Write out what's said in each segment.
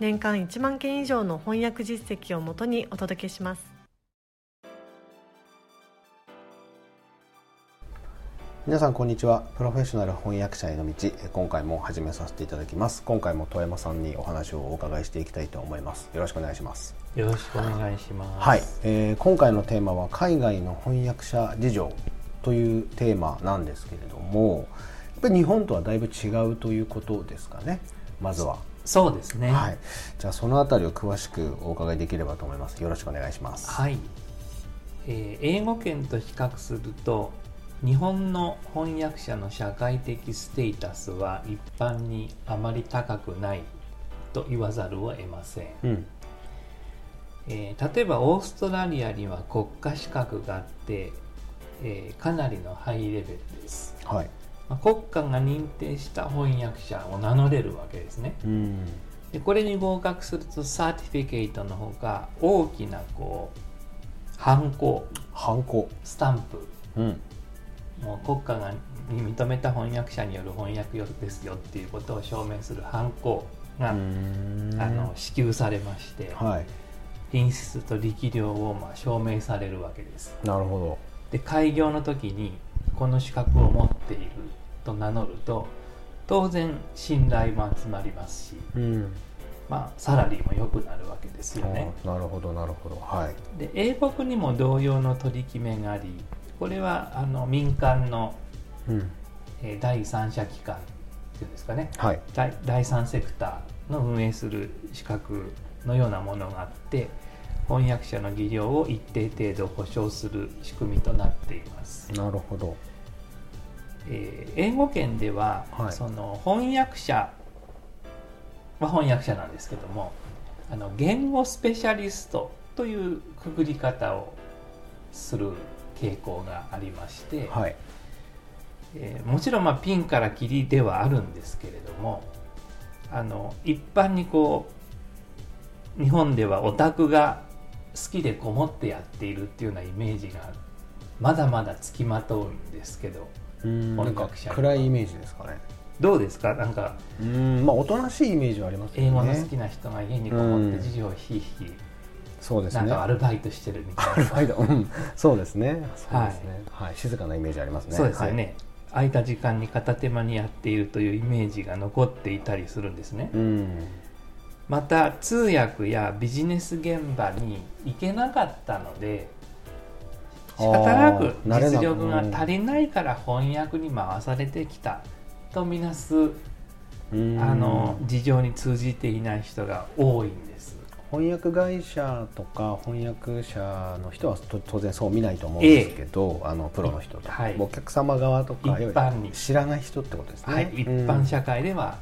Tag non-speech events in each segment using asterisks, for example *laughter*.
年間1万件以上の翻訳実績をもとにお届けします。皆さんこんにちは。プロフェッショナル翻訳者への道。今回も始めさせていただきます。今回も富山さんにお話をお伺いしていきたいと思います。よろしくお願いします。よろしくお願いします。はい、えー、今回のテーマは海外の翻訳者事情というテーマなんですけれどもやっぱり日本とはだいぶ違うということですかね。まずはそうですね。はい。じゃあそのあたりを詳しくお伺いできればと思います。よろしくお願いします。はい、えー、英語圏と比較すると日本の翻訳者の社会的ステータスは一般にあまり高くないと言わざるを得ません、うん。えー、例えばオーストラリアには国家資格があって、えー、かなりのハイレベルです、はいまあ、国家が認定した翻訳者を名乗れるわけですね、うん、でこれに合格するとサーティフィケートのほか大きなこうハンコハンコスタンプ、うん。もう国家がに認めた翻訳者による翻訳ですよっていうことを証明する犯行があの支給されまして、はい、品質と力量をまあ証明されるわけです。なるほど。で開業の時にこの資格を持っていると名乗ると当然信頼も集まりますし、うん、まあ、サラリーも良くなるわけですよね。なるほどなるほど。はい、で英国にも同様の取り決めがありこれはあの民間の、うん、えー、第三者機関っていうんですかね、はい、第第三セクターの運営する資格のようなものがあって翻訳者の技量を一定程度保障する仕組みとなっています。なるほど、えー、英語圏では、はい、その翻訳者は翻訳者なんですけどもあの言語スペシャリストというくくり方をする傾向がありまして、はい。えー、もちろんまあピンからキリではあるんですけれどもあの一般にこう日本ではオタクが好きでこもってやっているっていうようなイメージがまだまだつきまとうんですけどなんか暗いイメージですかね。どうですか？なんか。うんまあおとなしいイメージはありますね。英語の好きな人が家にこもって授業をひいひいそうですね。なんかアルバイトしてるみたいな。アルバイト、うん、そうですね。そうですね、はい、はい、静かなイメージありますね。そうですよね、はい、空いた時間に片手間にやっているというイメージが残っていたりするんですね、うん、また通訳やビジネス現場に行けなかったので仕方なく実力が足りないから翻訳に回されてきたとみなすあの事情に通じていない人が多いんです。翻訳会社とか翻訳者の人は当然そう見ないと思うんですけど、あのプロの人と。か、はい、お客様側とか一般に。知らない人ってことですね、はい、一般社会では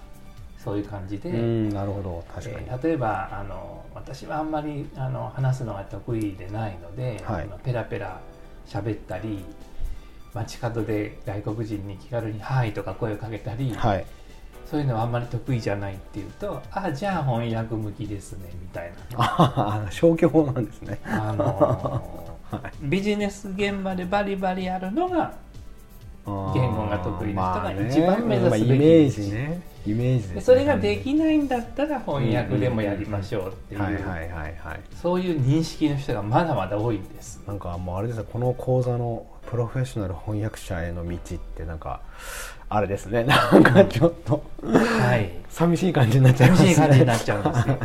そういう感じで、なるほど。確かに、えー、例えばあの私はあんまりあの話すのが得意でないので、はい、ペラペラ喋ったり街角で外国人に気軽に「はい」とか声をかけたり、はい、そういうのはあんまり得意じゃないっていうとあじゃあ翻訳向きですねみたいな。*laughs* 消去法なんですね。あのー *laughs* はい、ビジネス現場でバリバリあるのが言語が得意な人が一番目指すべき、まあね、イメージね。イメージで、それができないんだったら翻訳でもやりましょうっていうそういう認識の人がまだまだ多いんです。なんかもうあれですこの講座のプロフェッショナル翻訳者への道ってなんかあれですね。なんかちょっと、はい、*laughs* 寂しい感じになっちゃいますね。寂しい感じになっちゃうんですよ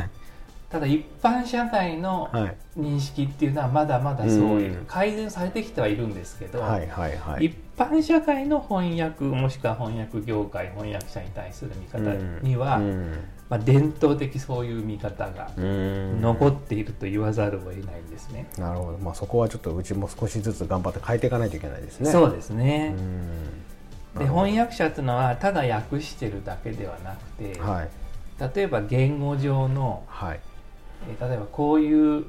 ただ一般社会の認識っていうのはまだまだそういう、改善されてきてはいるんですけど、一般社会の翻訳もしくは翻訳業界翻訳者に対する見方には、まあ、伝統的そういう見方が残っていると言わざるを得ないんですね。なるほど、まあ、そこはちょっとうちも少しずつ頑張って変えていかないといけないですね。そうですね。で翻訳者というのはただ訳してるだけではなくて、はい、例えば言語上の、はいえー例えばこういう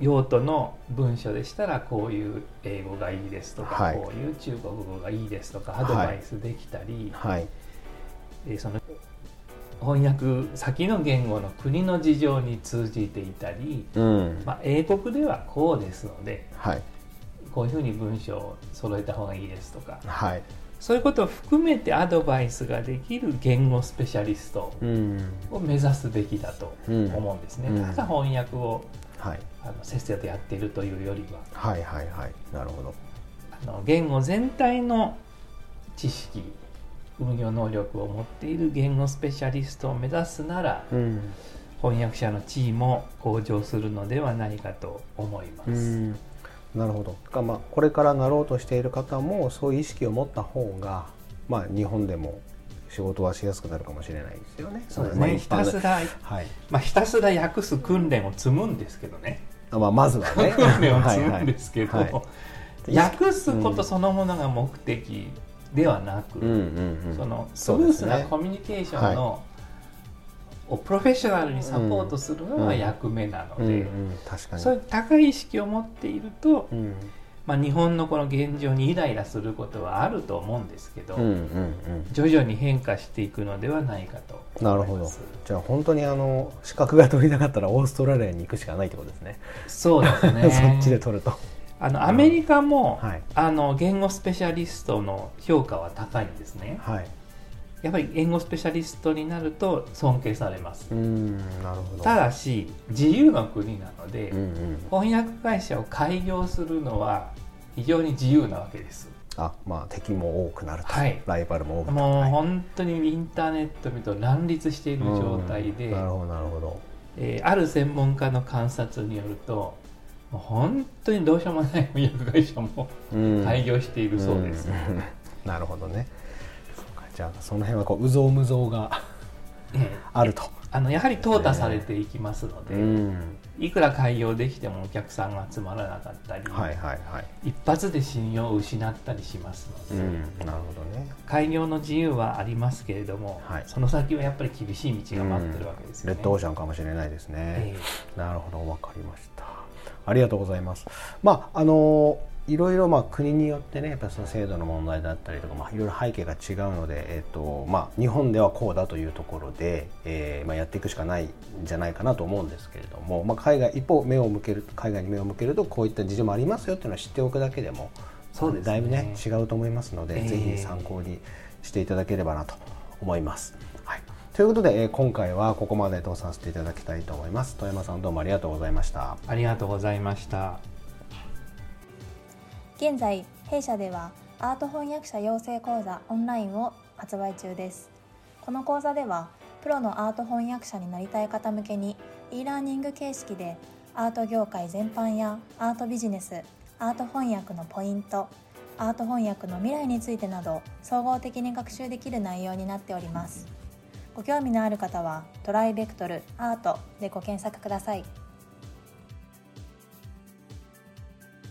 用途の文章でしたらこういう英語がいいですとか、はい。こういう中国語がいいですとかアドバイスできたり、はい。えーその翻訳先の言語の国の事情に通じていたり、うん。まあ、英国ではこうですのではい。こういうふうに文章を揃えた方がいいですとかはいそういうことを含めてアドバイスができる言語スペシャリストうん。を目指すべきだと思うんですね。うん。ただ翻訳をはい。あのせっせとやっているというよりは。はいはいはい。なるほど。あの言語全体の知識運用能力を持っている言語スペシャリストを目指すならうん。翻訳者の地位も向上するのではないかと思います。うんなるほど。がまあこれからなろうとしている方もそういう意識を持った方がまあ日本でも仕事はしやすくなるかもしれないですよね。そうですね、ひたすら、はい。まあ、ひたすら訳す訓練を積むんですけどね。あまあまずはね。*laughs* 訓練を積むはいはいんですけど、はい訳すことそのものが目的ではなく、うん。そのスムースなコミュニケーションの、をプロフェッショナルにサポートするのが役目なので。そういう高い意識を持っていると、うんまあ、日本のこの現状にイライラすることはあると思うんですけど、うんうんうん。徐々に変化していくのではないかとなるほど。じゃあ本当にあの資格が取りたかったらオーストラリアに行くしかないってことですね。そうですね *laughs* そっちで取ると。あのアメリカも、はいあの言語スペシャリストの評価は高いんですねはい。やっぱり言語スペシャリストになると尊敬されます。うんなるほど。ただし自由の国なので、うんうん。翻訳会社を開業するのは非常に自由なわけです。あまあ敵も多くなると、はい。ライバルも多くなるもうはい。本当にインターネット見ると乱立している状態で、うんなるほどなるほど。えーある専門家の観察によるともう本当にどうしようもない *laughs* 翻訳会社もうん。開業しているそうです、ん。*laughs* なるほどね。じゃあその辺はこう有象無象がえーあると。あのやはり淘汰されていきますので、ん。いくら開業できてもお客さんが集まらなかったり、はいはいはい。一発で信用を失ったりしますので、うんなるほどね。開業の自由はありますけれども、はいその先はやっぱり厳しい道が待ってるわけですよね。レッドオーシャンかもしれないですね。えなるほどわかりました。ありがとうございます。まああのいろいろまあ国によってねやっぱその制度の問題だったりとかまあいろいろ背景が違うのでえっ、とまあ日本ではこうだというところで、えーまあやっていくしかないんじゃないかなと思うんですけれども、まあ海外一方目を向ける海外に目を向けるとこういった事情もありますよっていうのを知っておくだけでもそうですねだいぶね違うと思いますので、ええぜひ参考にしていただければなと思います。はい。ということで、えー今回はここまでとさせていただきたいと思います。富山さんどうもありがとうございました。ありがとうございました。現在弊社ではアート翻訳者養成講座オンラインを発売中です。この講座ではプロのアート翻訳者になりたい方向けに e ラーニング形式でアート業界全般やアートビジネスアート翻訳のポイントアート翻訳の未来についてなど総合的に学習できる内容になっております。ご興味のある方はトライベクトルアートでご検索ください。